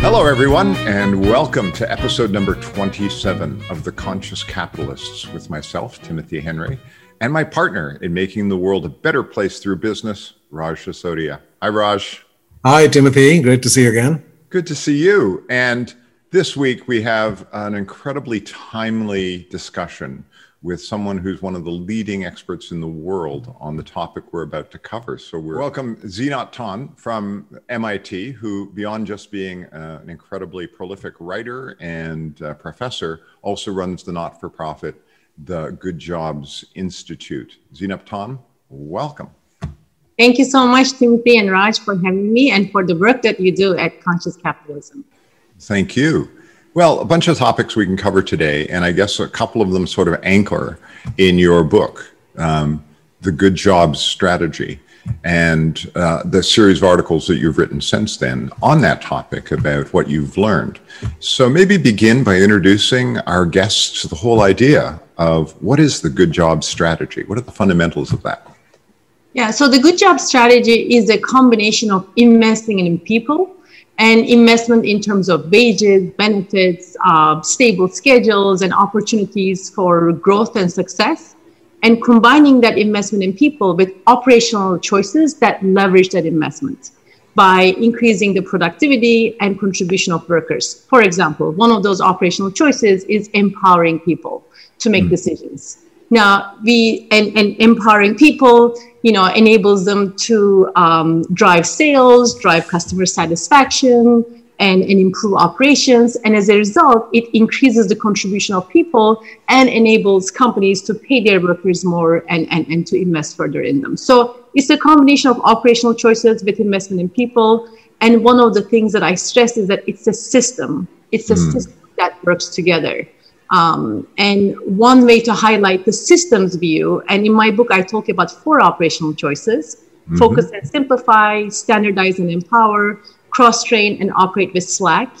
Hello, everyone, and welcome to episode number 27 of The Conscious Capitalists with myself, Timothy Henry, and my partner in making the world a better place through business, Raj Sisodia. Hi, Raj. Hi, Timothy. Great to see you again. Good to see you. And this week we have an incredibly timely discussion with someone who's one of the leading experts in the world on the topic we're about to cover. So we're welcome Zeynep Ton from MIT, who beyond just being uh, an incredibly prolific writer and uh, professor, also runs the not-for-profit the Good Jobs Institute. Zeynep Ton, welcome. Thank you so much, Timothy and Raj, for having me and for the work that you do at Conscious Capitalism. Thank you. Well, a bunch of topics we can cover today, and I guess a couple of them sort of anchor in your book, um, The Good Jobs Strategy, and uh, the series of articles that you've written since then on that topic about what you've learned. So maybe begin by introducing our guests to the whole idea of what is the good job strategy? What are the fundamentals of that? Yeah, so the good job strategy is a combination of investing in people and investment in terms of wages, benefits, uh, stable schedules, and opportunities for growth and success, and combining that investment in people with operational choices that leverage that investment by increasing the productivity and contribution of workers. For example, one of those operational choices is empowering people to make mm. decisions. Now, we and, and empowering people you know, enables them to um, drive sales, drive customer satisfaction, and, and improve operations. And as a result, it increases the contribution of people and enables companies to pay their workers more and, and, and to invest further in them. So it's a combination of operational choices with investment in people. And one of the things that I stress is that it's a system. It's a mm. system that works together. Um, and one way to highlight the systems view, and in my book, I talk about four operational choices mm-hmm. focus and simplify, standardize and empower, cross train, and operate with Slack.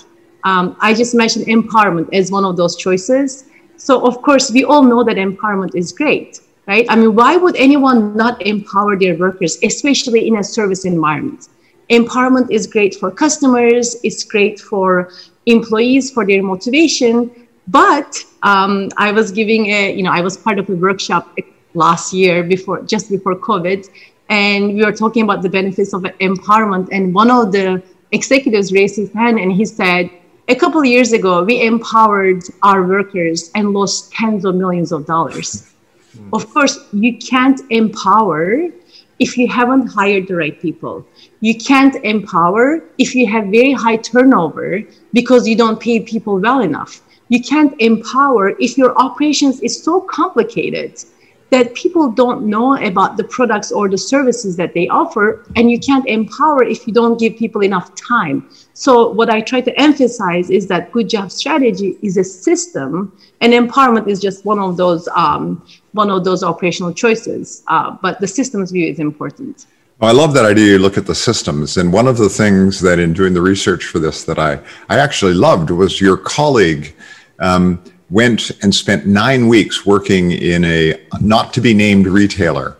Um, I just mentioned empowerment as one of those choices. So, of course, we all know that empowerment is great, right? I mean, why would anyone not empower their workers, especially in a service environment? Empowerment is great for customers, it's great for employees for their motivation but um, I was giving a, you know, I was part of a workshop last year before, just before COVID, and we were talking about the benefits of empowerment. And one of the executives raised his hand and he said, a couple of years ago, we empowered our workers and lost tens of millions of dollars. Mm. Of course, you can't empower if you haven't hired the right people. You can't empower if you have very high turnover because you don't pay people well enough you can't empower if your operations is so complicated that people don't know about the products or the services that they offer and you can't empower if you don't give people enough time so what i try to emphasize is that good job strategy is a system and empowerment is just one of those um, one of those operational choices uh, but the systems view is important I love that idea. You look at the systems, and one of the things that in doing the research for this that I I actually loved was your colleague um, went and spent nine weeks working in a not to be named retailer.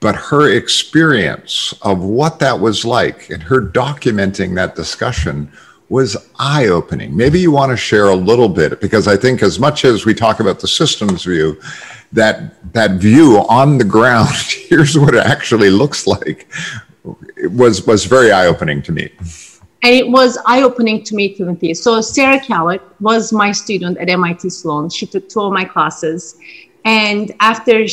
But her experience of what that was like and her documenting that discussion was eye opening. Maybe you want to share a little bit because I think as much as we talk about the systems view, that that view on the ground, here's what it actually looks like, was was very eye opening to me and it was eye-opening to me timothy so sarah Kalloch was my student at mit sloan. She took two of my classes. And after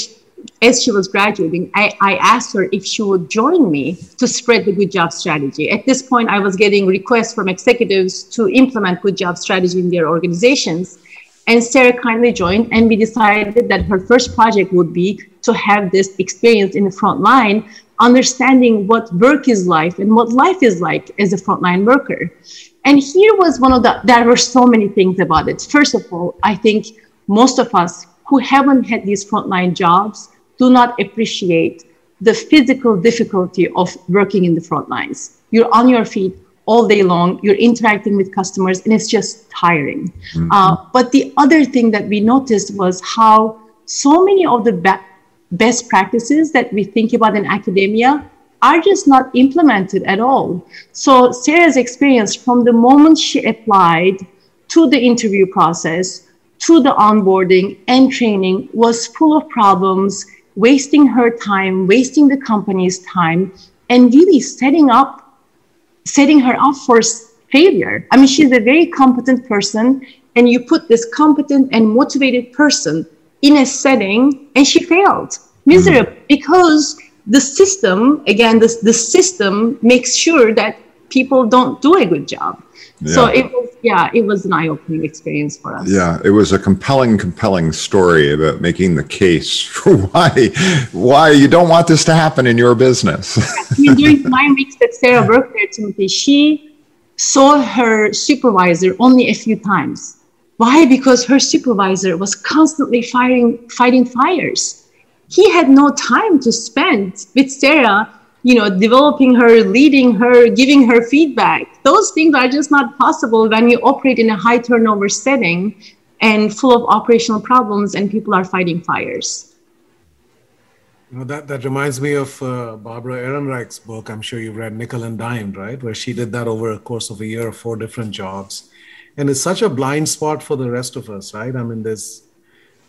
as she was graduating I, I asked her if she would join me to spread the good job strategy. At this point i was getting requests from executives to implement good job strategy in their organizations. And sarah kindly joined and we decided that her first project would be to have this experience in the front line, understanding what work is like and what life is like as a frontline worker. And here was one of the, there were so many things about it. First of all, I think most of us who haven't had these frontline jobs do not appreciate the physical difficulty of working in the front lines. You're on your feet all day long, you're interacting with customers, and it's just tiring. Mm-hmm. Uh, but the other thing that we noticed was how so many of the be- best practices that we think about in academia are just not implemented at all. So, Sarah's experience from the moment she applied to the interview process, to the onboarding and training was full of problems wasting her time, wasting the company's time, and really setting up, setting her up for failure. I mean, she's a very competent person, and you put this competent and motivated person in a setting, and she failed miserably mm-hmm. because the system, again, the, the system makes sure that people don't do a good job. Yeah. So it was, yeah, it was an eye-opening experience for us. Yeah, it was a compelling, compelling story about making the case for why why you don't want this to happen in your business. I mean, during the nine weeks that Sarah worked there, Timothy, she saw her supervisor only a few times. Why? Because her supervisor was constantly firing, fighting fires. He had no time to spend with Sarah you know, developing her, leading her, giving her feedback. Those things are just not possible when you operate in a high turnover setting and full of operational problems and people are fighting fires. You know, that, that reminds me of uh, Barbara Ehrenreich's book. I'm sure you've read Nickel and Dimed, right? Where she did that over a course of a year, four different jobs. And it's such a blind spot for the rest of us, right? I mean, there's,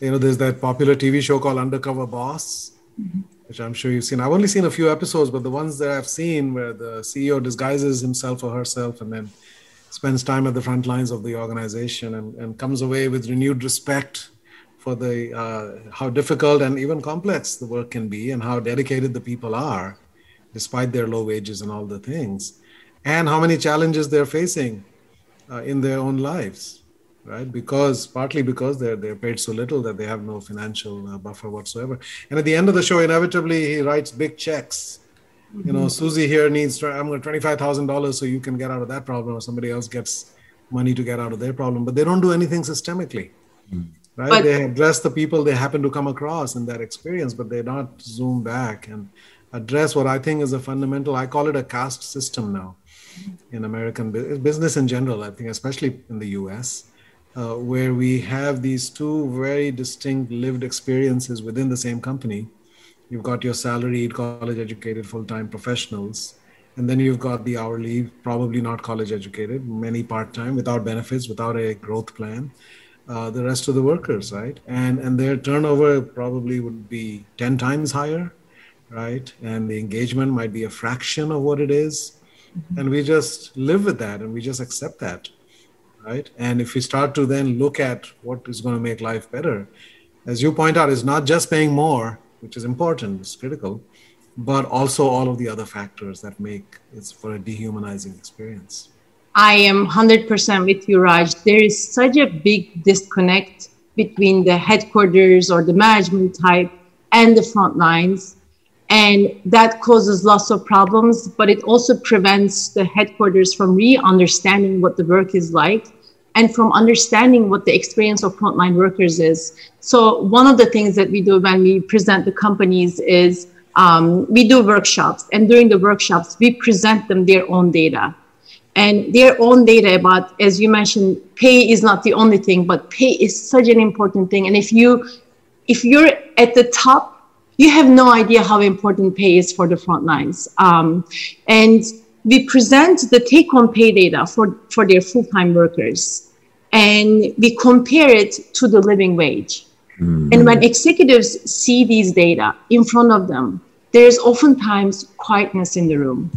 you know, there's that popular TV show called Undercover Boss. Mm-hmm which I'm sure you've seen. I've only seen a few episodes, but the ones that I've seen where the CEO disguises himself or herself and then spends time at the front lines of the organization and, and comes away with renewed respect for the uh, how difficult and even complex the work can be and how dedicated the people are despite their low wages and all the things and how many challenges they're facing uh, in their own lives right? Because partly because they're they're paid so little that they have no financial uh, buffer whatsoever. And at the end of the show, inevitably he writes big checks. Mm-hmm. You know, mm-hmm. Susie here needs I'm going twenty five thousand dollars so you can get out of that problem, or somebody else gets money to get out of their problem. But they don't do anything systemically. Mm-hmm. Right? But, they address the people they happen to come across in that experience, but they don't zoom back and address what I think is a fundamental. I call it a caste system now in American business in general. I think, especially in the U.S uh, where we have these two very distinct lived experiences within the same company. You've got your salaried, college educated, full time professionals, and then you've got the hourly, probably not college educated, many part time, without benefits, without a growth plan. Uh, the rest of the workers, right? And and their turnover probably would be ten times higher, right? And the engagement might be a fraction of what it is. Mm-hmm. and we just live with that, and we just accept that right? And if we start to then look at what is going to make life better, as you point out, it's not just paying more, which is important, it's critical, but also all of the other factors that make it for a dehumanizing experience. I am 100% with you, Raj. There is such a big disconnect between the headquarters or the management type and the front lines. And that causes lots of problems, but it also prevents the headquarters from re understanding what the work is like and from understanding what the experience of frontline workers is. So one of the things that we do when we present the companies is um, we do workshops, and during the workshops we present them their own data, and their own data about, as you mentioned, pay is not the only thing, but pay is such an important thing. And if you if you're at the top, you have no idea how important pay is for the front lines. Um, and we present the take home pay data for, for their full time workers and we compare it to the living wage. Mm-hmm. And when executives see these data in front of them, there's oftentimes quietness in the room.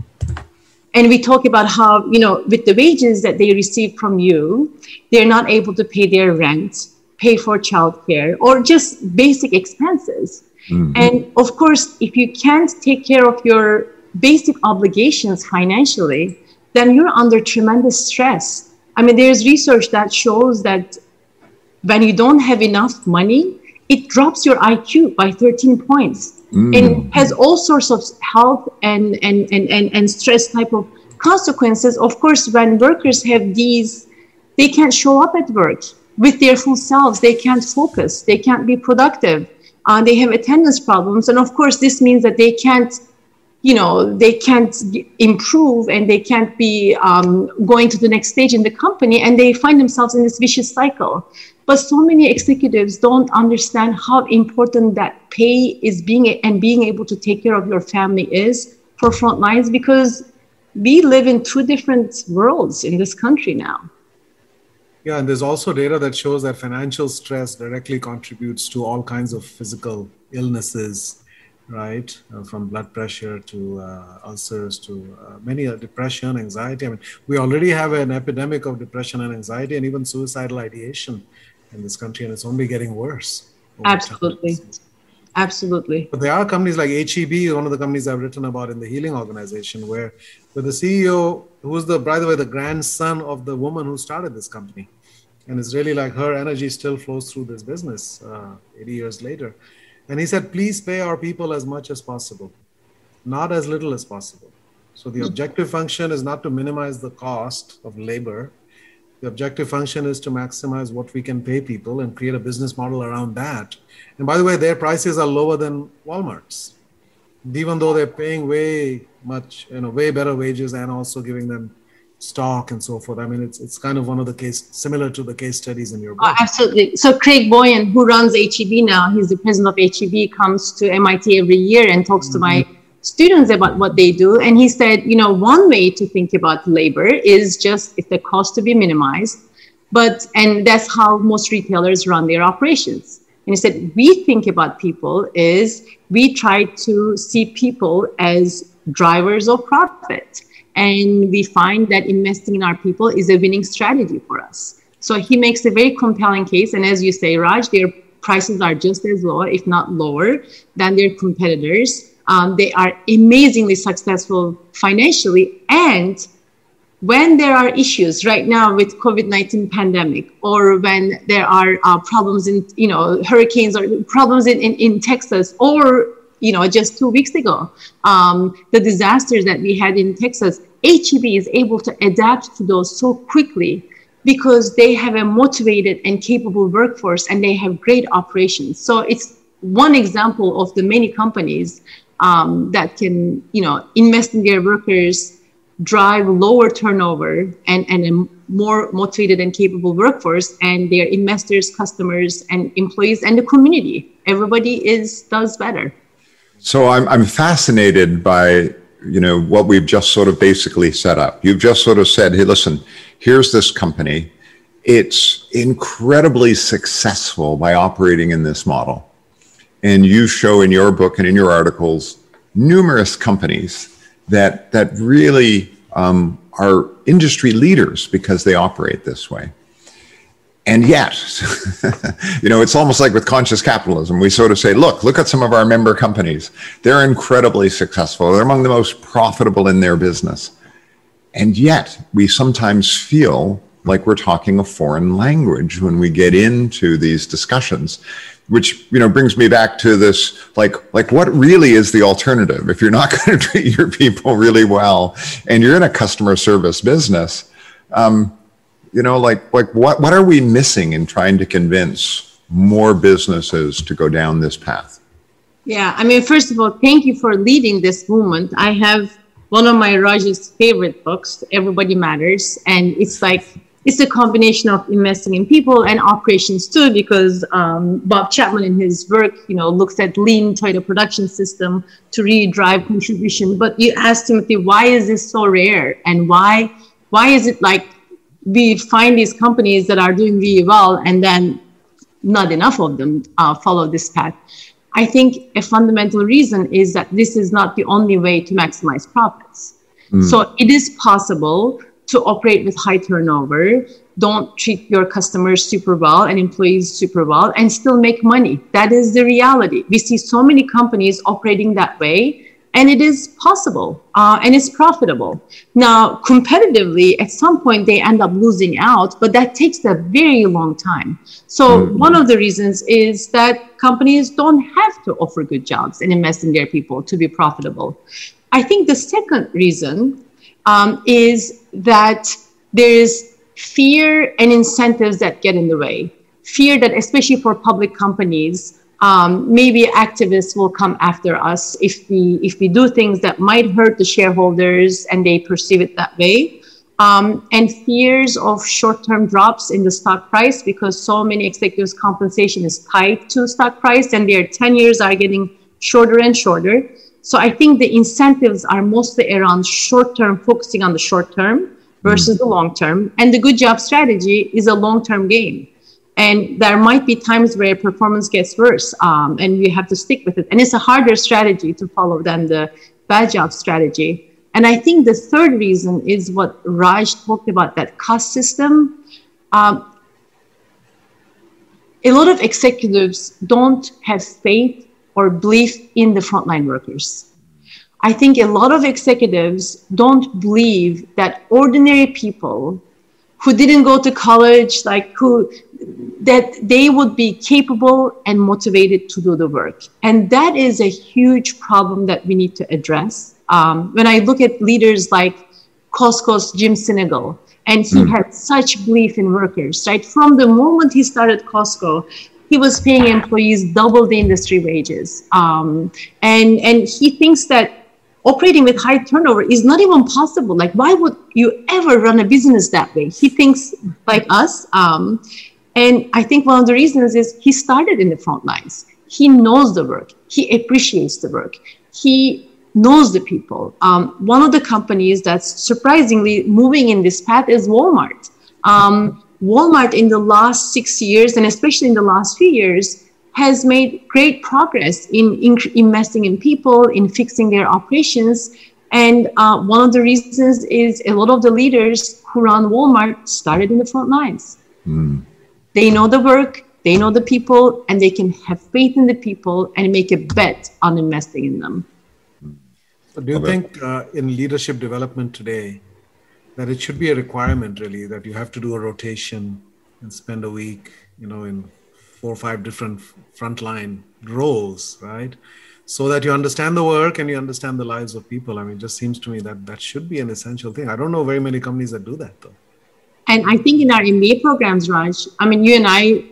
And we talk about how, you know, with the wages that they receive from you, they're not able to pay their rent, pay for childcare, or just basic expenses. Mm-hmm. And of course, if you can't take care of your basic obligations financially, then you're under tremendous stress. I mean, there's research that shows that when you don't have enough money, it drops your IQ by 13 points mm. and has all sorts of health and, and, and, and, and stress type of consequences. Of course, when workers have these, they can't show up at work with their full selves. They can't focus. They can't be productive. Uh, they have attendance problems. And of course, this means that they can't you know they can't improve and they can't be um, going to the next stage in the company and they find themselves in this vicious cycle but so many executives don't understand how important that pay is being and being able to take care of your family is for front lines because we live in two different worlds in this country now yeah and there's also data that shows that financial stress directly contributes to all kinds of physical illnesses right? Uh, from blood pressure to uh, ulcers to uh, many uh, depression, anxiety. I mean, we already have an epidemic of depression and anxiety and even suicidal ideation in this country, and it's only getting worse. Absolutely. Time. Absolutely. But there are companies like HEB, one of the companies I've written about in the healing organization, where, where the CEO, who's the, by the way, the grandson of the woman who started this company. And it's really like her energy still flows through this business uh, 80 years later and he said, please pay our people as much as possible, not as little as possible. So the objective function is not to minimize the cost of labor. The objective function is to maximize what we can pay people and create a business model around that. And by the way, their prices are lower than Walmart's, even though they're paying way much, you know, way better wages and also giving them stock and so forth. I mean, it's it's kind of one of the case similar to the case studies in your book. Oh, absolutely. So Craig Boyan, who runs HEB now, he's the president of HEB, comes to MIT every year and talks mm-hmm. to my mm-hmm. students about what they do. And he said, you know, one way to think about labor is just if the cost to be minimized, but and that's how most retailers run their operations. And he said, we think about people is we try to see people as drivers of profit and we find that investing in our people is a winning strategy for us. So he makes a very compelling case. And as you say, Raj, their prices are just as low, if not lower, than their competitors. Um, they are amazingly successful financially. And when there are issues right now with COVID-19 pandemic, or when there are uh, problems in, you know, hurricanes or problems in, in, in Texas, or you know, just two weeks ago, um, the disasters that we had in Texas, HEB is able to adapt to those so quickly because they have a motivated and capable workforce and they have great operations. So it's one example of the many companies um, that can, you know, invest in their workers, drive lower turnover and, and a more motivated and capable workforce and their investors, customers, and employees and the community. Everybody is does better. So I'm, I'm fascinated by you know what we've just sort of basically set up. You've just sort of said, "Hey, listen, here's this company. It's incredibly successful by operating in this model." And you show in your book and in your articles numerous companies that that really um, are industry leaders because they operate this way. And yet, you know, it's almost like with conscious capitalism. We sort of say, look, look at some of our member companies. They're incredibly successful. They're among the most profitable in their business. And yet, we sometimes feel like we're talking a foreign language when we get into these discussions which you know brings me back to this like like what really is the alternative? If you're not going to treat your people really well and you're in a customer service business um, you know like like what what are we missing in trying to convince more businesses to go down this path? Yeah i mean first of all thank you for leading this movement. I have one of my Raj's favorite books everybody matters and it's like it's a combination of investing in people and operations too because um, bob chapman in his work you know looks at lean toyota production system to really drive contribution but you asked timothy why is this so rare and why why is it like we find these companies that are doing really well and then not enough of them uh, follow this path. I think a fundamental reason is that this is not the only way to maximize profits. Mm. So it is possible to operate with high turnover, don't treat your customers super well and employees super well, and still make money. That is the reality. We see so many companies operating that way and it is possible uh, and it's profitable now competitively at some point they end up losing out but that takes a very long time so mm-hmm. one of the reasons is that companies don't have to offer good jobs and invest in their people to be profitable. I think the second reason um, is that there is fear and incentives that get in the way. Fear that, especially for public companies, um, maybe activists will come after us if we if we do things that might hurt the shareholders and they perceive it that way. Um, and fears of short-term drops in the stock price because so many executives' compensation is tied to stock price, and their tenures are getting shorter and shorter. So I think the incentives are mostly around short-term, focusing on the short term versus mm. the long term. And the good job strategy is a long-term game. And there might be times where performance gets worse, um, and we have to stick with it. And it's a harder strategy to follow than the bad job strategy. And I think the third reason is what Raj talked about that cost system. Um, a lot of executives don't have faith or belief in the frontline workers. I think a lot of executives don't believe that ordinary people who didn't go to college, like who, that they would be capable and motivated to do the work. And that is a huge problem that we need to address. Um, when I look at leaders like Costco's Jim Sinegal, and he mm. had such belief in workers, right? From the moment he started Costco, he was paying employees double the industry wages. Um, and, and he thinks that operating with high turnover is not even possible. Like, why would you ever run a business that way? He thinks like us. Um, and I think one of the reasons is he started in the front lines. He knows the work. He appreciates the work. He knows the people. Um, one of the companies that's surprisingly moving in this path is Walmart. Um, Walmart in the last six years, and especially in the last few years, has made great progress in, in investing in people, in fixing their operations. And uh, one of the reasons is a lot of the leaders who run Walmart started in the front lines. Mm. They know the work, they know the people, and they can have faith in the people and make a bet on investing in them. So do you think uh, in leadership development today that it should be a requirement really that you have to do a rotation and spend a week, you know, in four or five different frontline roles, right? So that you understand the work and you understand the lives of people. I mean, it just seems to me that that should be an essential thing. I don't know very many companies that do that though. And I think in our MBA programs, Raj, I mean, you and I,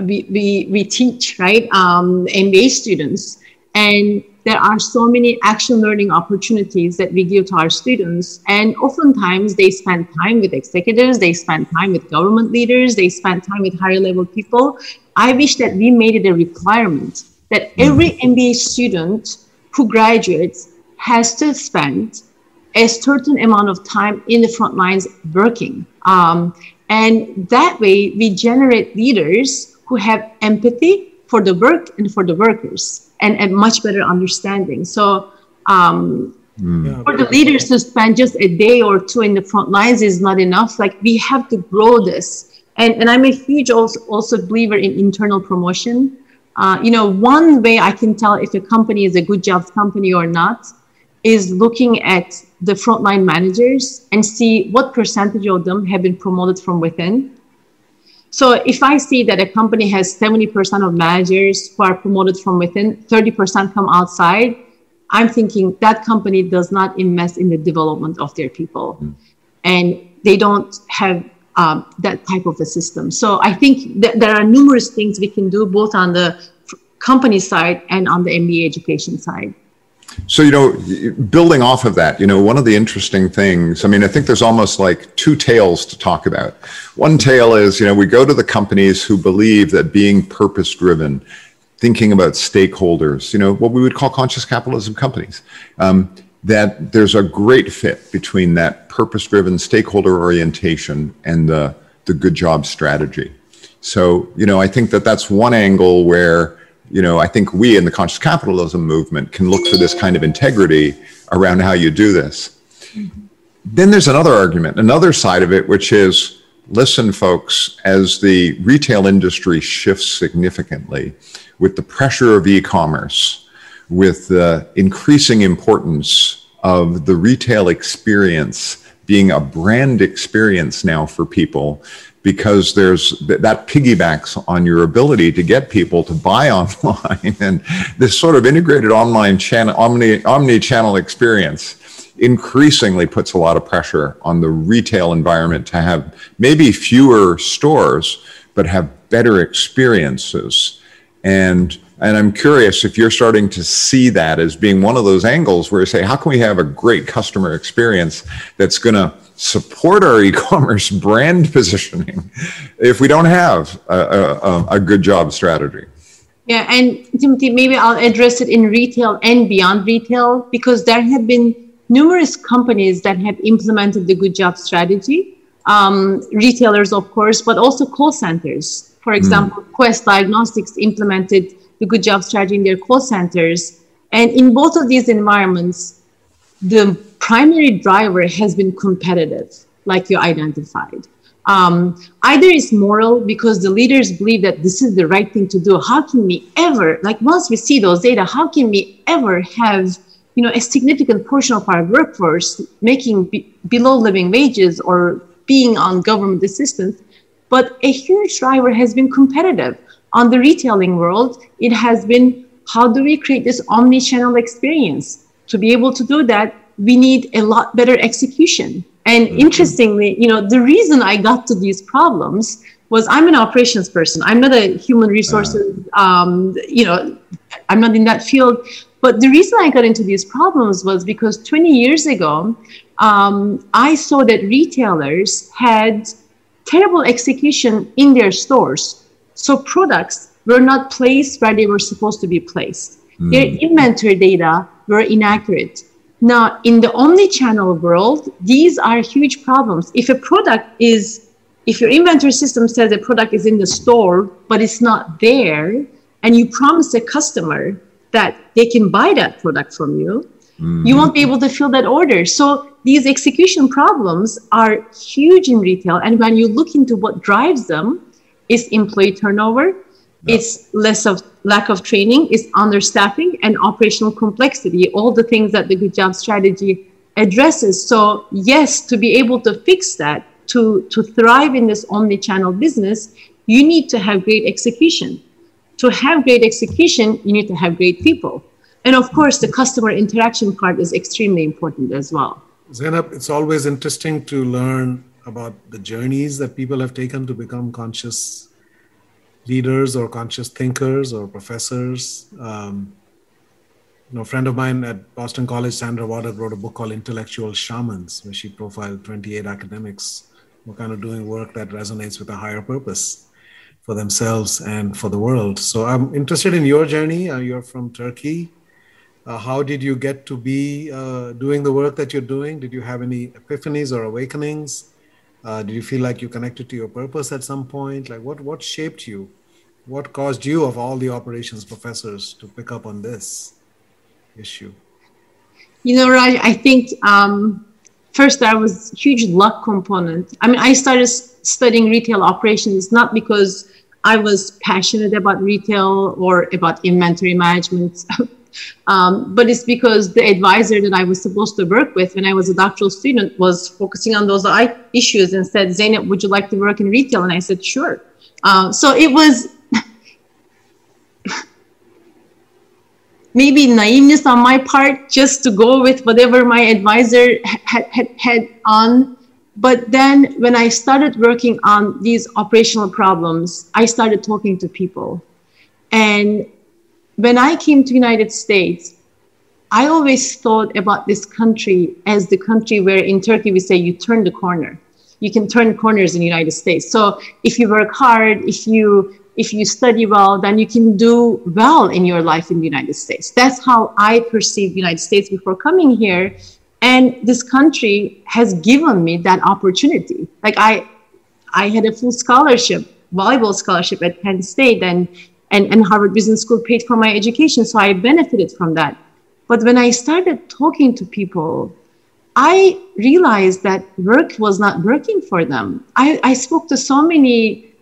we, we, we teach, right, um, MBA students. And there are so many action learning opportunities that we give to our students. And oftentimes they spend time with executives, they spend time with government leaders, they spend time with higher level people. I wish that we made it a requirement that every MBA student who graduates has to spend a certain amount of time in the front lines working. Um, and that way we generate leaders who have empathy for the work and for the workers and a much better understanding. So um, mm. for the leaders to spend just a day or two in the front lines is not enough. Like we have to grow this. And, and I'm a huge also, also believer in internal promotion. Uh, you know, one way I can tell if a company is a good jobs company or not is looking at the frontline managers and see what percentage of them have been promoted from within so if I see that a company has 70% of managers who are promoted from within, 30% come outside, I'm thinking that company does not invest in the development of their people. Mm. And they don't have um, that type of a system. So I think that there are numerous things we can do both on the company side and on the MBA education side. So, you know, building off of that, you know, one of the interesting things, I mean, I think there's almost like two tales to talk about. One tale is, you know, we go to the companies who believe that being purpose driven, thinking about stakeholders, you know, what we would call conscious capitalism companies, um, that there's a great fit between that purpose driven stakeholder orientation and the, the good job strategy. So, you know, I think that that's one angle where, you know, I think we in the conscious capitalism movement can look for this kind of integrity around how you do this. Then there's another argument, another side of it, which is listen, folks, as the retail industry shifts significantly with the pressure of e commerce, with the increasing importance of the retail experience being a brand experience now for people because there's that piggybacks on your ability to get people to buy online. And this sort of integrated online channel omni omni channel experience increasingly puts a lot of pressure on the retail environment to have maybe fewer stores but have better experiences. And and I'm curious if you're starting to see that as being one of those angles where you say, how can we have a great customer experience that's going to support our e-commerce brand positioning if we don't have a, a, a, good job strategy? Yeah, and Timothy, maybe I'll address it in retail and beyond retail because there have been numerous companies that have implemented the good job strategy. Um, retailers, of course, but also call centers. For hmm. example, mm. Quest Diagnostics implemented the good job strategy in their call centers. And in both of these environments, the primary driver has been competitive, like you identified. Um, either it's moral because the leaders believe that this is the right thing to do. How can we ever, like once we see those data, how can we ever have you know a significant portion of our workforce making be- below living wages or being on government assistance? But a huge driver has been competitive on the retailing world, it has been how do we create this omni-channel experience? To be able to do that, we need a lot better execution. And mm-hmm. interestingly, you know, the reason I got to these problems was I'm an operations person. I'm not a human resources, uh. um, you know, I'm not in that field. But the reason I got into these problems was because 20 years ago, um, I saw that retailers had terrible execution in their stores so products were not placed where they were supposed to be placed. Mm. Their inventory data were inaccurate. Now, in the omni-channel world, these are huge problems. If a product is, if your inventory system says a product is in the store, but it's not there, and you promise a customer that they can buy that product from you, mm. you won't be able to fill that order. So these execution problems are huge in retail. And when you look into what drives them, is employee turnover, it's less of lack of training, it's understaffing and operational complexity, all the things that the good job strategy addresses. So yes, to be able to fix that, to, to thrive in this omni-channel business, you need to have great execution. To have great execution, you need to have great people. And of course, the customer interaction part is extremely important as well. Zeynep, it's always interesting to learn about the journeys that people have taken to become conscious leaders or conscious thinkers or professors. Um, you know, a friend of mine at Boston College, Sandra Waddock, wrote a book called Intellectual Shamans, where she profiled 28 academics who are kind of doing work that resonates with a higher purpose for themselves and for the world. So I'm interested in your journey. Uh, you're from Turkey. Uh, how did you get to be uh, doing the work that you're doing? Did you have any epiphanies or awakenings? Uh, did you feel like you connected to your purpose at some point? Like what what shaped you? What caused you of all the operations professors to pick up on this issue? You know, Raj, I think um, first there was huge luck component. I mean, I started studying retail operations not because I was passionate about retail or about inventory management. Um, but it's because the advisor that I was supposed to work with when I was a doctoral student was focusing on those issues and said, Zeynep, would you like to work in retail? And I said, sure. Um, so it was maybe naiveness on my part just to go with whatever my advisor had, had, had on. But then when I started working on these operational problems, I started talking to people. And when I came to United States, I always thought about this country as the country where in Turkey we say you turn the corner. You can turn corners in the United States. So if you work hard, if you if you study well, then you can do well in your life in the United States. That's how I perceived the United States before coming here. And this country has given me that opportunity. Like I I had a full scholarship, volleyball scholarship at Penn State, and and, and Harvard Business School paid for my education. So I benefited from that. But when I started talking to people, I realized that work was not working for them. I, I spoke to so many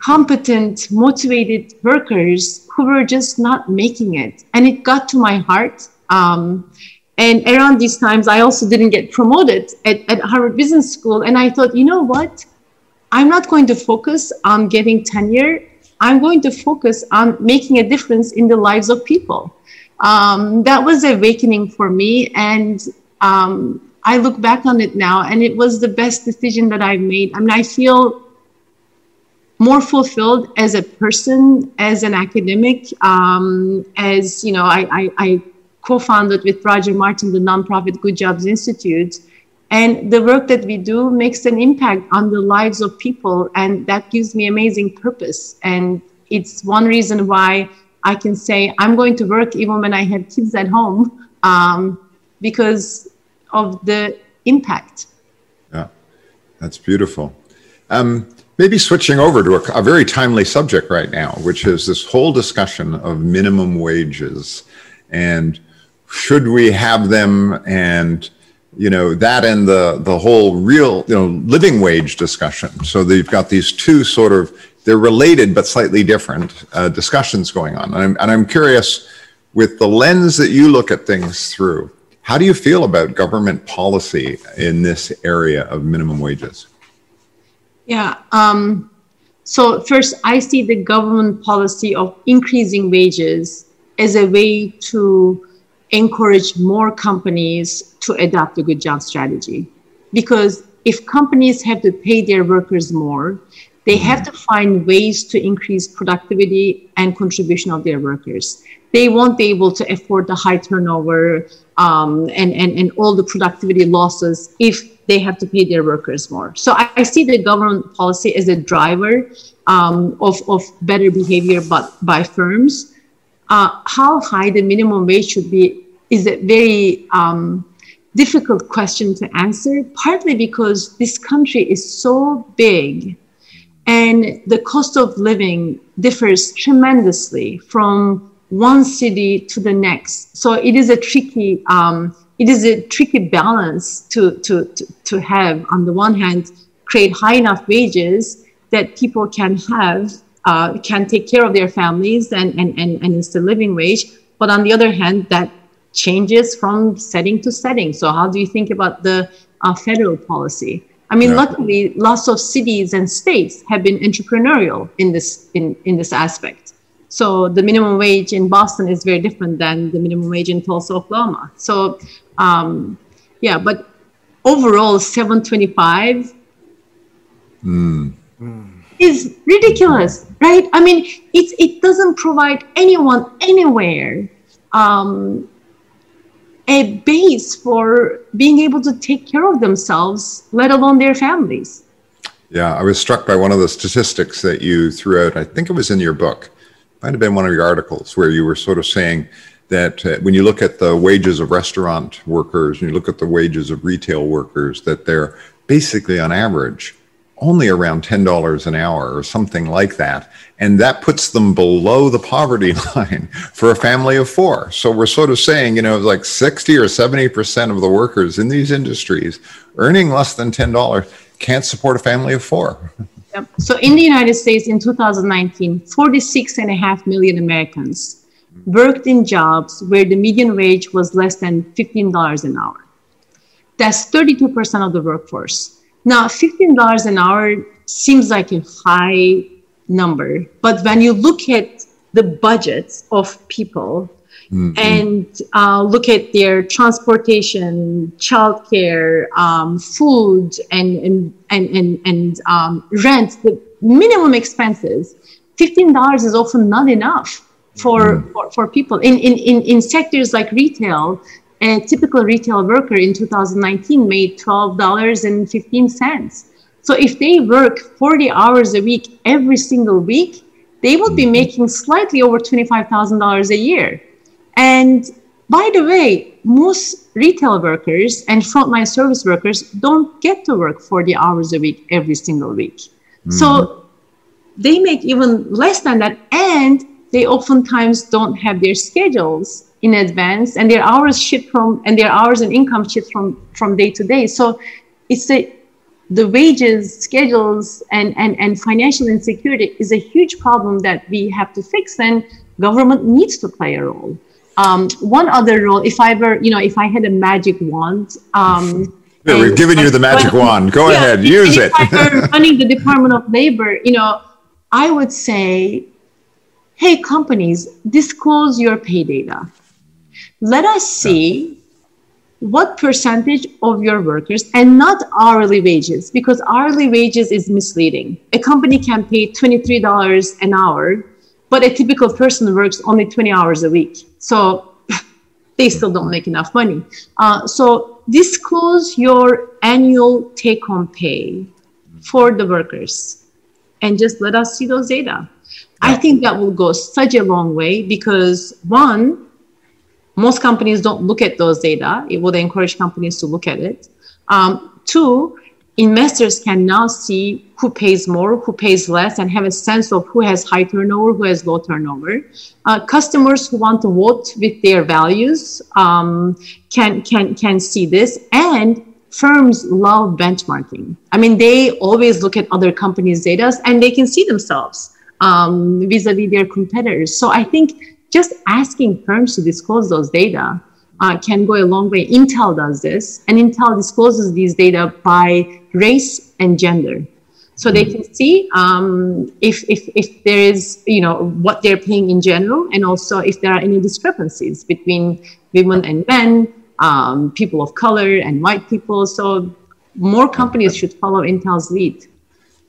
competent, motivated workers who were just not making it. And it got to my heart. Um, and around these times, I also didn't get promoted at, at Harvard Business School. And I thought, you know what? I'm not going to focus on getting tenure. I'm going to focus on making a difference in the lives of people. Um, that was awakening for me. And um, I look back on it now, and it was the best decision that I've made. I mean, I feel more fulfilled as a person, as an academic, um, as you know, I, I, I co-founded with Roger Martin the nonprofit Good Jobs Institute, and the work that we do makes an impact on the lives of people, and that gives me amazing purpose. And it's one reason why I can say I'm going to work even when I have kids at home, um, because of the impact. Yeah, that's beautiful. Um, maybe switching over to a, a, very timely subject right now, which is this whole discussion of minimum wages and should we have them and you know that and the the whole real you know living wage discussion so they've got these two sort of they're related but slightly different uh, discussions going on and I'm, and I'm curious with the lens that you look at things through how do you feel about government policy in this area of minimum wages yeah. Um, so first, I see the government policy of increasing wages as a way to encourage more companies to adopt a good job strategy. Because if companies have to pay their workers more, they have to find ways to increase productivity and contribution of their workers. They won't be able to afford the high turnover um, and, and, and all the productivity losses if they have to pay their workers more. So I, I see the government policy as a driver um, of, of better behavior but by firms. Uh, how high the minimum wage should be is a very um, difficult question to answer, partly because this country is so big and the cost of living differs tremendously from one city to the next. So it is a tricky um, it is a tricky balance to, to, to, to have, on the one hand, create high enough wages that people can have, uh, can take care of their families and, and, and, and it's a living wage. But on the other hand, that changes from setting to setting. So how do you think about the uh, federal policy? I mean, yeah. luckily, lots of cities and states have been entrepreneurial in this in, in this aspect. So the minimum wage in Boston is very different than the minimum wage in Tulsa, Oklahoma. So um, yeah, but overall, 725 mm. is ridiculous, right? I mean, it, it doesn't provide anyone anywhere um, a base for being able to take care of themselves, let alone their families. Yeah, I was struck by one of the statistics that you threw out. I think it was in your book, might have been one of your articles, where you were sort of saying that uh, when you look at the wages of restaurant workers and you look at the wages of retail workers, that they're basically on average only around $10 an hour or something like that. And that puts them below the poverty line for a family of four. So we're sort of saying, you know, like 60 or 70% of the workers in these industries earning less than $10 can't support a family of four. Yep. So in the United States in 2019, 46 and a half million Americans worked in jobs where the median wage was less than $15 an hour. That's 32% of the workforce. Now, $15 an hour seems like a high number, but when you look at the budgets of people mm-hmm. and uh, look at their transportation, childcare, um, food, and, and, and, and, and um, rent, the minimum expenses, $15 is often not enough for, mm. for, for, people in, in, in, in sectors like retail a typical retail worker in 2019 made $12.15 so if they work 40 hours a week every single week they would be mm-hmm. making slightly over $25000 a year and by the way most retail workers and frontline service workers don't get to work 40 hours a week every single week mm-hmm. so they make even less than that and they oftentimes don't have their schedules in advance and their hours shift from and their hours and income shift from from day to day so it's a the wages schedules and, and and financial insecurity is a huge problem that we have to fix and government needs to play a role um, one other role if i were you know if i had a magic wand um, Yeah, we've given you the magic wand. Go yeah, ahead, use it. running the Department of Labor, you know, I would say, hey, companies, disclose your pay data. Let us see what percentage of your workers and not hourly wages because hourly wages is misleading. A company can pay $23 an hour but a typical person works only 20 hours a week. So they still don't make enough money. Uh, so disclose your annual take-home pay for the workers and just let us see those data. I think that will go such a long way because one most companies don't look at those data. It would encourage companies to look at it. Um, two, investors can now see who pays more, who pays less, and have a sense of who has high turnover, who has low turnover. Uh, customers who want to vote with their values um, can can can see this, and firms love benchmarking. I mean, they always look at other companies' data, and they can see themselves um, vis-a-vis their competitors. So I think just asking firms to disclose those data uh, can go a long way. Intel does this, and Intel discloses these data by race and gender. So they can see um, if, if, if there is, you know, what they're paying in general, and also if there are any discrepancies between women and men, um, people of color and white people. So more companies should follow Intel's lead.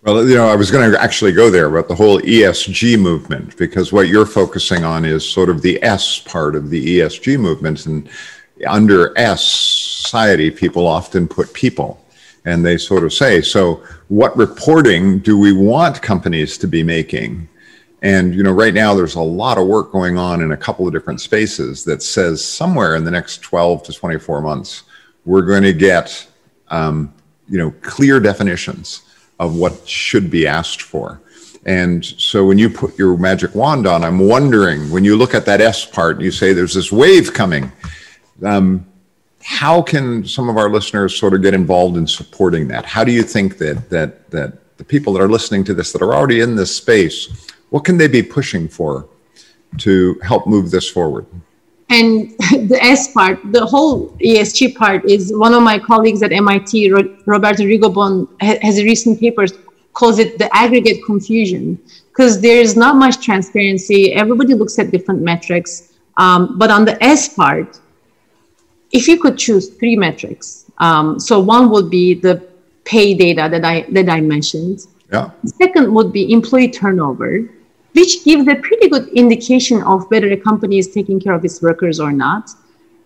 Well, you know, I was going to actually go there about the whole ESG movement because what you're focusing on is sort of the S part of the ESG movement. And under S society, people often put people and they sort of say, so what reporting do we want companies to be making? And, you know, right now there's a lot of work going on in a couple of different spaces that says somewhere in the next 12 to 24 months, we're going to get, um, you know, clear definitions of what should be asked for. And so when you put your magic wand on, I'm wondering when you look at that S part, you say there's this wave coming. Um, how can some of our listeners sort of get involved in supporting that? How do you think that that that the people that are listening to this that are already in this space, what can they be pushing for to help move this forward? And the S part, the whole ESG part is one of my colleagues at MIT, Roberto Rigobon, has a recent paper calls it the aggregate confusion because there is not much transparency. Everybody looks at different metrics. Um, but on the S part, if you could choose three metrics, um, so one would be the pay data that I that I mentioned. Yeah. The second would be employee turnover which gives a pretty good indication of whether a company is taking care of its workers or not.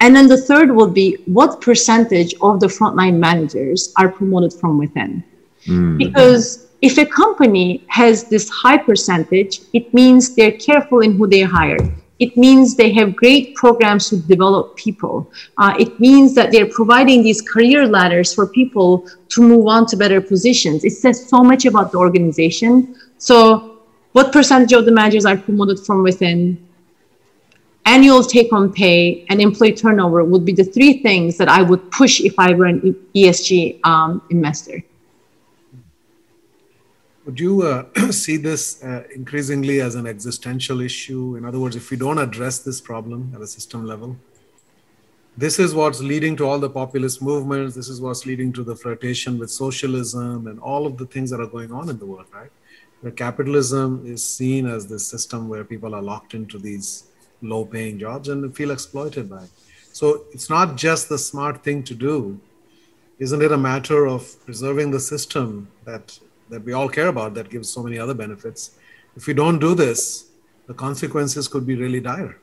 And then the third will be what percentage of the frontline managers are promoted from within. Mm. Because if a company has this high percentage, it means they're careful in who they hire. It means they have great programs to develop people. Uh, it means that they're providing these career ladders for people to move on to better positions. It says so much about the organization. So what percentage of the managers are promoted from within? Annual take home pay and employee turnover would be the three things that I would push if I were an ESG um, investor. Would you uh, see this uh, increasingly as an existential issue? In other words, if we don't address this problem at a system level, this is what's leading to all the populist movements. This is what's leading to the flirtation with socialism and all of the things that are going on in the world, right? Where capitalism is seen as this system where people are locked into these low paying jobs and feel exploited by it. So it's not just the smart thing to do. Isn't it a matter of preserving the system that, that we all care about that gives so many other benefits? If we don't do this, the consequences could be really dire.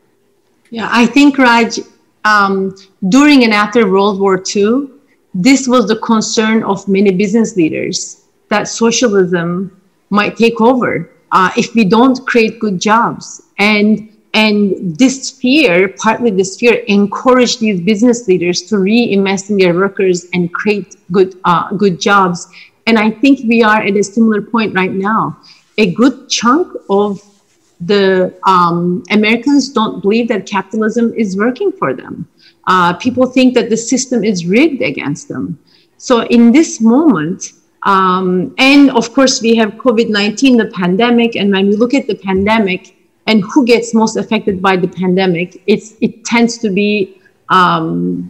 Yeah, I think, Raj, um, during and after World War II, this was the concern of many business leaders that socialism might take over uh, if we don't create good jobs. And and this fear partly this fear encourage these business leaders to reinvest in their workers and create good uh, good jobs. And i think we are at a similar point right now. A good chunk of the um, americans don't believe that capitalism is working for them. Uh, people think that the system is rigged against them. So in this moment um, and of course, we have COVID 19, the pandemic. And when we look at the pandemic and who gets most affected by the pandemic, it's, it tends to be um,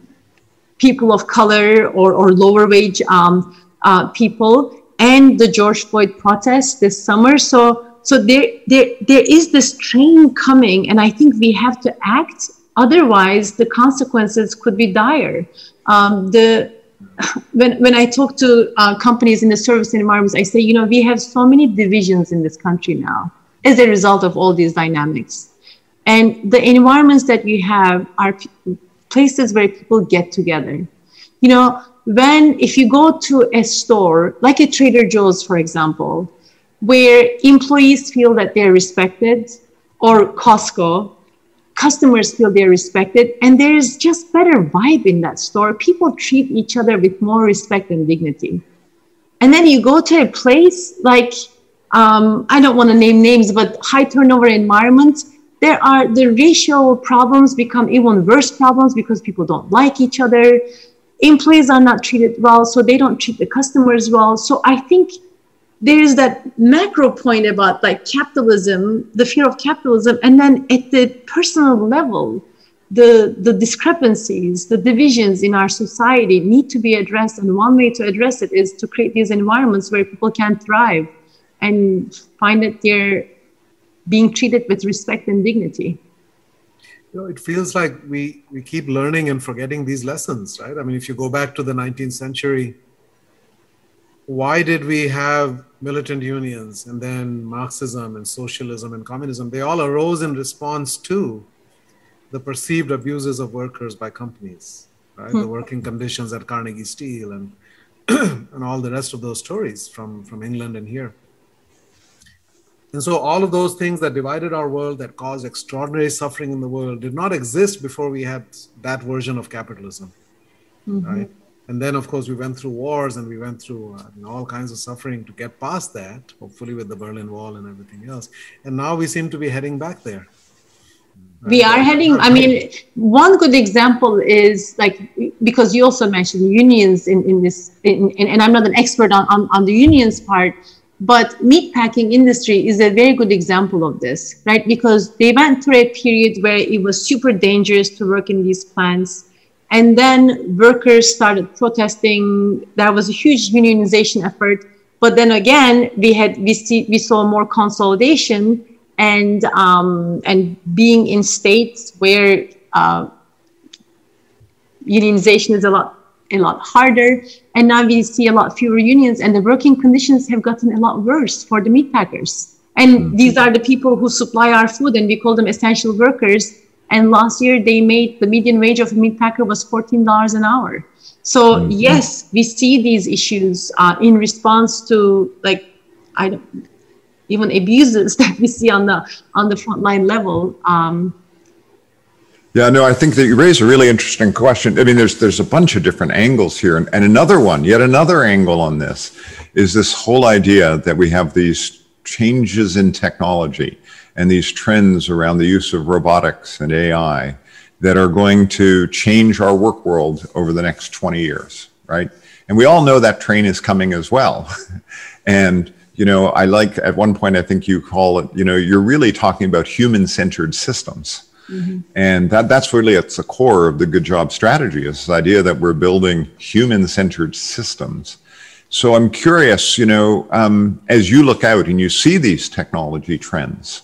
people of color or, or lower wage um, uh, people and the George Floyd protests this summer. So, so there, there, there is this train coming, and I think we have to act. Otherwise, the consequences could be dire. Um, the when when I talk to uh, companies in the service environments, I say, you know, we have so many divisions in this country now as a result of all these dynamics, and the environments that we have are places where people get together. You know, when if you go to a store like a Trader Joe's, for example, where employees feel that they're respected, or Costco, customers feel they're respected, and there is just better vibe in that store. People treat each other with more respect and dignity. And then you go to a place like um, I don't want to name names, but high turnover environment there are the racial problems become even worse problems because people don't like each other employees are not treated well so they don't treat the customers well so i think there's that macro point about like capitalism the fear of capitalism and then at the personal level the the discrepancies the divisions in our society need to be addressed and one way to address it is to create these environments where people can thrive and find that they're being treated with respect and dignity. You know, it feels like we, we keep learning and forgetting these lessons, right? I mean, if you go back to the 19th century, why did we have militant unions and then Marxism and socialism and communism? They all arose in response to the perceived abuses of workers by companies, right? Hmm. The working conditions at Carnegie Steel and and all the rest of those stories from, from England and here. And so, all of those things that divided our world, that caused extraordinary suffering in the world, did not exist before we had that version of capitalism. Mm-hmm. Right? And then, of course, we went through wars and we went through uh, you know, all kinds of suffering to get past that, hopefully, with the Berlin Wall and everything else. And now we seem to be heading back there. We are heading, I mean, one good example is like, because you also mentioned unions in, in this, in, in, and I'm not an expert on, on, on the unions part, but meatpacking industry is a very good example of this, right? Because they went through a period where it was super dangerous to work in these plants. And then workers started protesting. There was a huge unionization effort. But then again, we had we see we saw more consolidation and um, and being in states where uh, unionization is a lot a lot harder. And now we see a lot fewer unions, and the working conditions have gotten a lot worse for the meat packers. And mm-hmm. these are the people who supply our food, and we call them essential workers. And last year, they made the median wage of a meat packer was $14 an hour. So mm-hmm. yes, we see these issues uh, in response to like I don't even abuses that we see on the on the frontline level. Um, yeah, no, I think that you raise a really interesting question. I mean, there's there's a bunch of different angles here, and, and another one, yet another angle on this, is this whole idea that we have these changes in technology and these trends around the use of robotics and AI that are going to change our work world over the next 20 years, right? And we all know that train is coming as well. and you know, I like at one point I think you call it, you know, you're really talking about human-centered systems Mm-hmm. And that, that's really at the core of the good job strategy is this idea that we're building human centered systems. So I'm curious, you know, um, as you look out and you see these technology trends,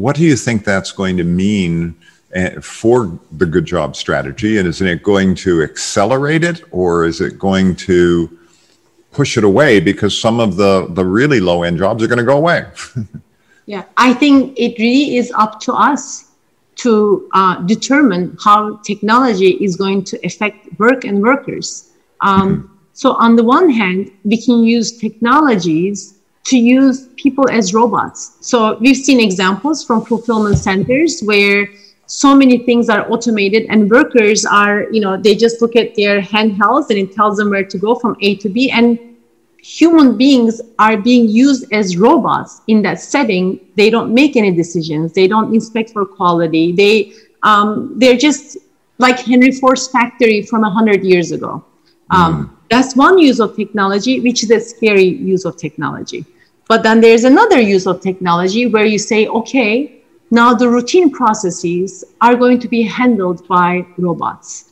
what do you think that's going to mean uh, for the good job strategy? And isn't it going to accelerate it or is it going to push it away because some of the, the really low end jobs are going to go away? yeah, I think it really is up to us to uh, determine how technology is going to affect work and workers. Um, mm-hmm. So, on the one hand, we can use technologies to use people as robots. So, we've seen examples from fulfillment centers where so many things are automated and workers are, you know, they just look at their handhelds and it tells them where to go from A to B. And human beings are being used as robots in that setting they don't make any decisions they don't inspect for quality they um, they're just like henry ford's factory from 100 years ago um, mm. that's one use of technology which is a scary use of technology but then there's another use of technology where you say okay now the routine processes are going to be handled by robots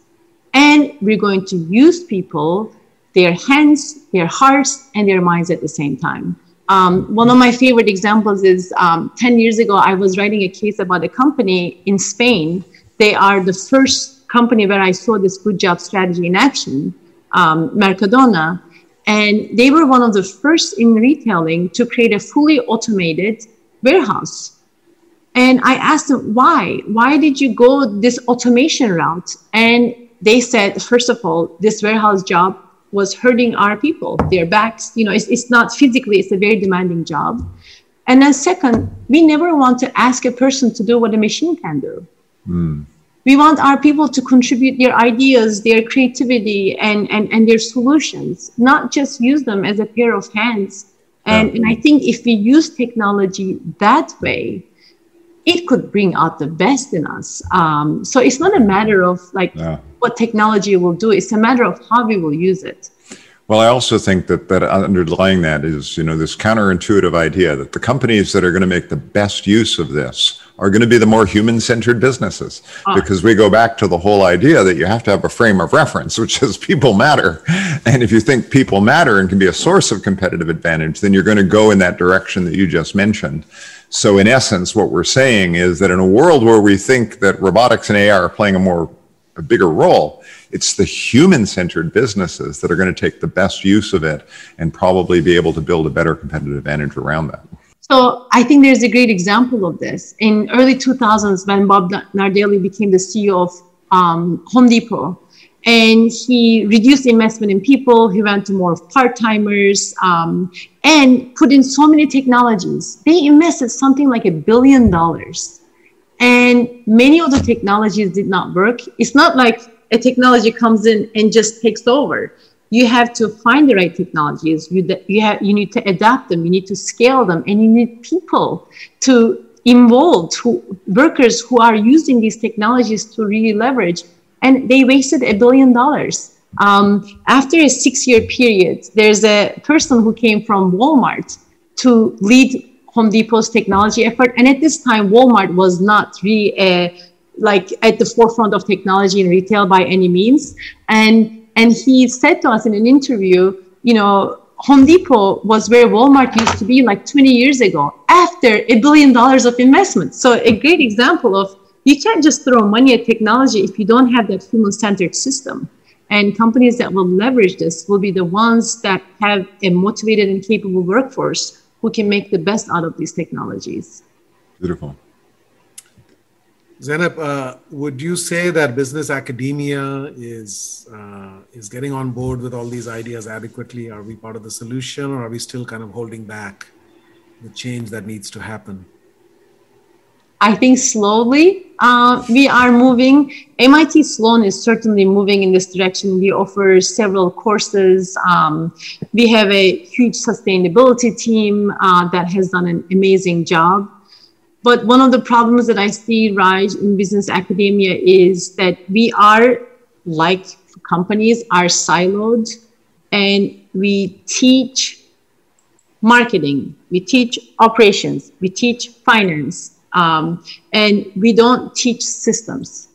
And we're going to use people, their hands, their hearts, and their minds at the same time. Um, one of my favorite examples is um, 10 years ago, I was writing a case about a company in Spain. They are the first company where I saw this good job strategy in action, um, Mercadona. And they were one of the first in retailing to create a fully automated warehouse. And I asked them, why? Why did you go this automation route? And they said, first of all, this warehouse job was hurting our people, their backs. You know, it's, it's not physically, it's a very demanding job. And then, second, we never want to ask a person to do what a machine can do. Mm. We want our people to contribute their ideas, their creativity, and, and, and their solutions, not just use them as a pair of hands. And, yeah. and I think if we use technology that way, it could bring out the best in us. Um, so it's not a matter of like yeah. what technology will do; it's a matter of how we will use it. Well, I also think that that underlying that is, you know, this counterintuitive idea that the companies that are going to make the best use of this are going to be the more human-centered businesses, ah. because we go back to the whole idea that you have to have a frame of reference, which is people matter. And if you think people matter and can be a source of competitive advantage, then you're going to go in that direction that you just mentioned. So, in essence, what we're saying is that in a world where we think that robotics and AI are playing a more a bigger role, it's the human centered businesses that are going to take the best use of it and probably be able to build a better competitive advantage around that. So I think there's a great example of this. In early 2000s, when Bob Nardelli became the CEO of um, Home Depot, and he reduced investment in people. He went to more part timers um, and put in so many technologies. They invested something like a billion dollars, and many of the technologies did not work. It's not like a technology comes in and just takes over. You have to find the right technologies. You, you, have, you need to adapt them. You need to scale them, and you need people to involved who, workers who are using these technologies to really leverage and they wasted a billion dollars. Um, after a six year period, there's a person who came from Walmart to lead Home Depot's technology effort. And at this time, Walmart was not really a, like at the forefront of technology in retail by any means. And, and he said to us in an interview, you know, Home Depot was where Walmart used to be like 20 years ago after a billion dollars of investment. So a great example of you can't just throw money at technology if you don't have that human centered system. And companies that will leverage this will be the ones that have a motivated and capable workforce who can make the best out of these technologies. Beautiful. Zeynep, uh, would you say that business academia is uh, is getting on board with all these ideas adequately? Are we part of the solution, or are we still kind of holding back the change that needs to happen? I think slowly uh, we are moving. MIT Sloan is certainly moving in this direction. We offer several courses. Um, we have a huge sustainability team uh, that has done an amazing job. But one of the problems that I see rise in business academia is that we are, like companies, are siloed and we teach marketing, we teach operations, we teach finance, um, and we don't teach systems.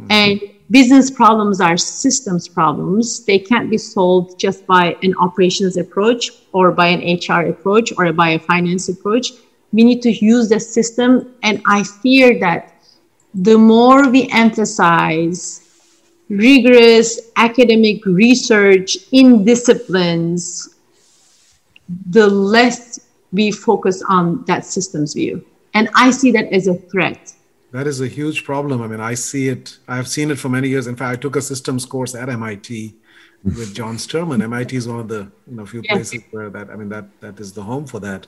Mm-hmm. And business problems are systems problems. They can't be solved just by an operations approach or by an HR approach or by a finance approach. We need to use the system. And I fear that the more we emphasize rigorous academic research in disciplines, the less we focus on that systems view. And I see that as a threat. That is a huge problem. I mean, I see it, I've seen it for many years. In fact, I took a systems course at MIT with John Sterman. MIT is one of the you know few yes. places where that I mean that that is the home for that.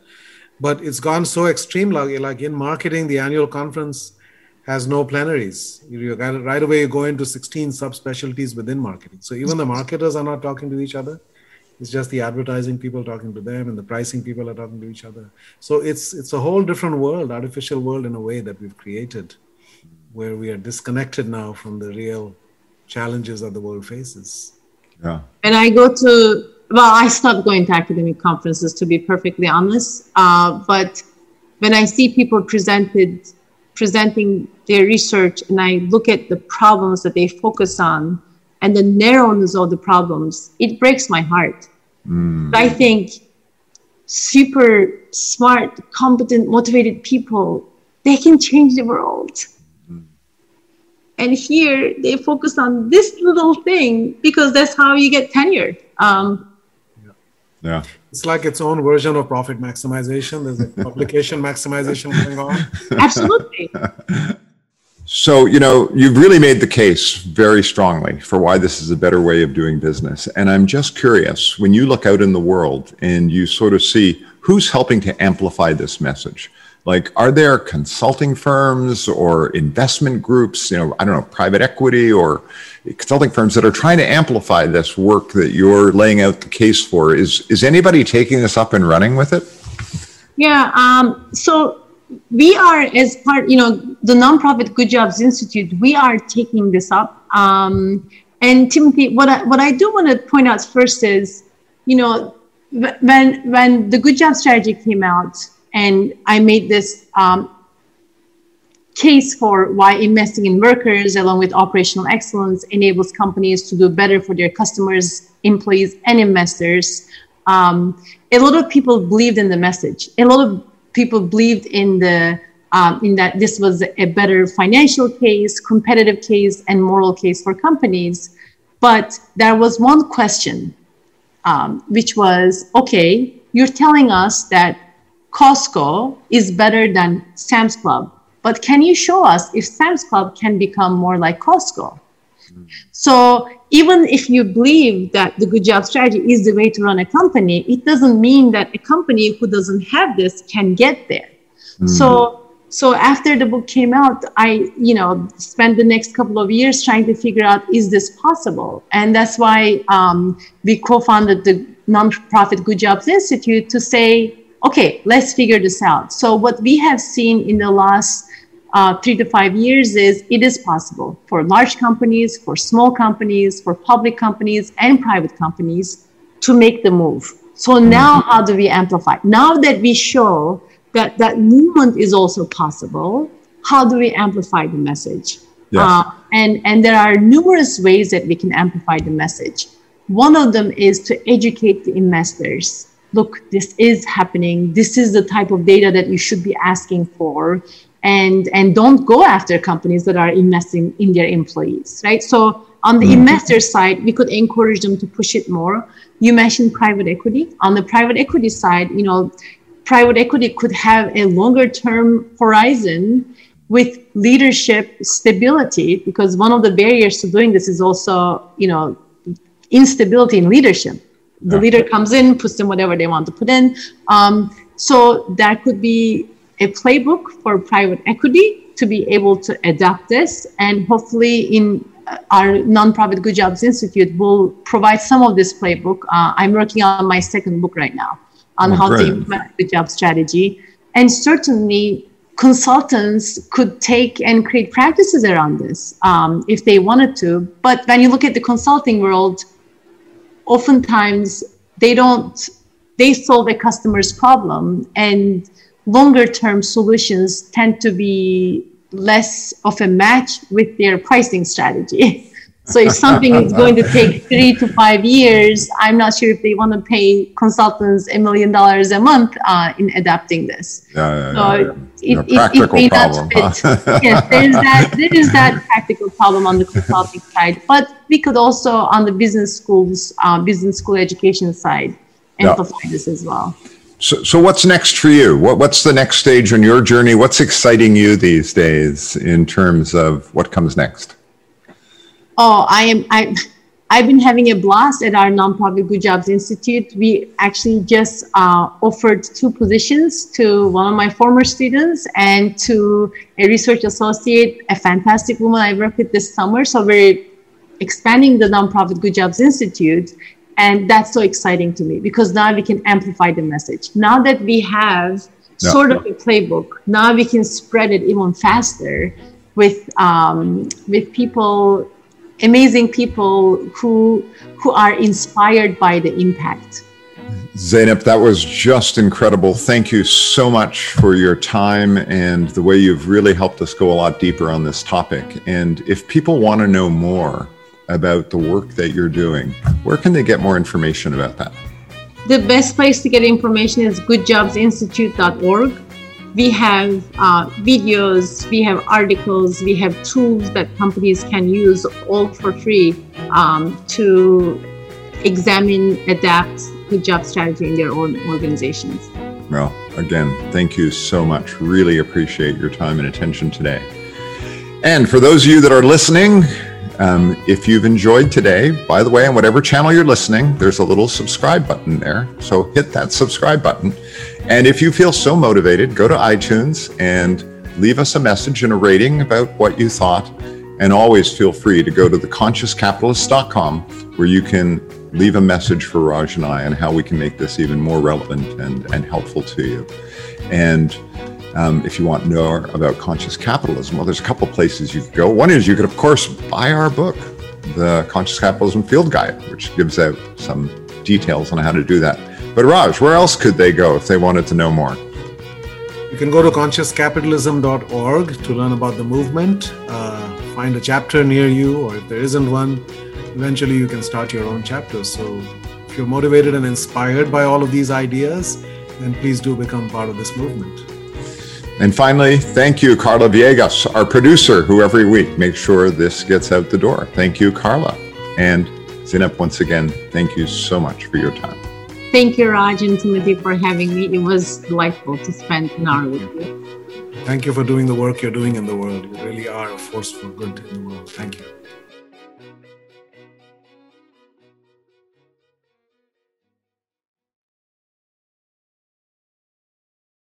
But it's gone so extreme. Like, like in marketing, the annual conference has no plenaries. You, right away you go into 16 subspecialties within marketing. So even the marketers are not talking to each other. It's just the advertising people talking to them and the pricing people are talking to each other. So it's it's a whole different world, artificial world in a way that we've created, where we are disconnected now from the real challenges that the world faces. Yeah. And I go to well, I stopped going to academic conferences to be perfectly honest. Uh, but when I see people presented presenting their research and I look at the problems that they focus on, and the narrowness of the problems, it breaks my heart. Mm. I think super smart, competent, motivated people, they can change the world. Mm. And here they focus on this little thing because that's how you get tenure. Um, yeah. yeah. It's like its own version of profit maximization. There's a publication maximization going on. Absolutely. So, you know, you've really made the case very strongly for why this is a better way of doing business. And I'm just curious when you look out in the world and you sort of see who's helping to amplify this message. Like, are there consulting firms or investment groups, you know, I don't know, private equity or consulting firms that are trying to amplify this work that you're laying out the case for? Is, is anybody taking this up and running with it? Yeah. Um, so we are as part you know the nonprofit good jobs institute we are taking this up. Um, and timothy what I, what I do want to point out first is you know when when the good job strategy came out and i made this um, case for why investing in workers along with operational excellence enables companies to do better for their customers employees and investors um, a lot of people believed in the message. A lot of people believed in the um, in that this was a better financial case, competitive case, and moral case for companies. But there was one question, um, which was, okay, you're telling us that Costco is better than Sam's Club, but can you show us if Sam's Club can become more like Costco? So even if you believe that the good job strategy is the way to run a company, it doesn't mean that a company who doesn't have this can get there. Mm. So so after the book came out, I you know spent the next couple of years trying to figure out is this possible, and that's why um, we co-founded the nonprofit Good Jobs Institute to say, okay, let's figure this out. So what we have seen in the last uh, three to five years is it is possible for large companies, for small companies, for public companies and private companies to make the move. So now how do we amplify? Now that we show that that movement is also possible, how do we amplify the message? Yes. Uh, and, and there are numerous ways that we can amplify the message. One of them is to educate the investors. Look, this is happening. This is the type of data that you should be asking for and and don't go after companies that are investing in their employees right? So on the mm-hmm. investor side we could encourage them to push it more. You mentioned private equity. On the private equity side you know private equity could have a longer term horizon with leadership stability because one of the barriers to doing this is also you know instability in leadership. The yeah. leader comes in puts in whatever they want to put in. Um, so that could be a playbook for private equity to be able to adapt this. And hopefully, in uh, our nonprofit Good Jobs Institute, will provide some of this playbook. Uh, I'm working on my second book right now on oh, how great. to implement the job strategy. And certainly, consultants could take and create practices around this um, if they wanted to. But when you look at the consulting world, oftentimes they don't they solve a customer's problem and longer term solutions tend to be less of a match with their pricing strategy. so if something is going to take three to five years, I'm not sure if they want to pay consultants a million dollars a month uh, in adapting this. Yeah, yeah, so yeah. It, it, it problem. Huh? yes, there is that. There is that practical problem on the consulting side, but we could also on the business schools, uh, business school education side, amplify this as well. So, so what's next for you? What, what's the next stage in your journey? What's exciting you these days in terms of what comes next? Oh, I am. I, I've been having a blast at our nonprofit Good Jobs Institute. We actually just uh, offered two positions to one of my former students and to a research associate, a fantastic woman I worked with this summer. So we're expanding the nonprofit Good Jobs Institute and that's so exciting to me because now we can amplify the message. Now that we have yeah. sort of a playbook, now we can spread it even faster with um, with people, amazing people who who are inspired by the impact. Zeynep, that was just incredible. Thank you so much for your time and the way you've really helped us go a lot deeper on this topic. And if people want to know more, about the work that you're doing, where can they get more information about that? The best place to get information is goodjobsinstitute.org. We have uh, videos, we have articles, we have tools that companies can use all for free um, to examine, adapt good job strategy in their own organizations. Well, again, thank you so much. Really appreciate your time and attention today. And for those of you that are listening, um, if you've enjoyed today, by the way, on whatever channel you're listening, there's a little subscribe button there. So hit that subscribe button. And if you feel so motivated, go to iTunes and leave us a message and a rating about what you thought. And always feel free to go to theconsciouscapitalist.com where you can leave a message for Raj and I on how we can make this even more relevant and, and helpful to you. And um, if you want to know more about conscious capitalism, well, there's a couple places you could go. One is you could, of course, buy our book, The Conscious Capitalism Field Guide, which gives out some details on how to do that. But Raj, where else could they go if they wanted to know more? You can go to consciouscapitalism.org to learn about the movement, uh, find a chapter near you, or if there isn't one, eventually you can start your own chapter. So if you're motivated and inspired by all of these ideas, then please do become part of this movement. And finally, thank you, Carla Viegas, our producer, who every week makes sure this gets out the door. Thank you, Carla. And Zeynep, once again, thank you so much for your time. Thank you, Raj and Timothy, for having me. It was delightful to spend an hour with you. Thank you for doing the work you're doing in the world. You really are a force for good in the world. Thank you.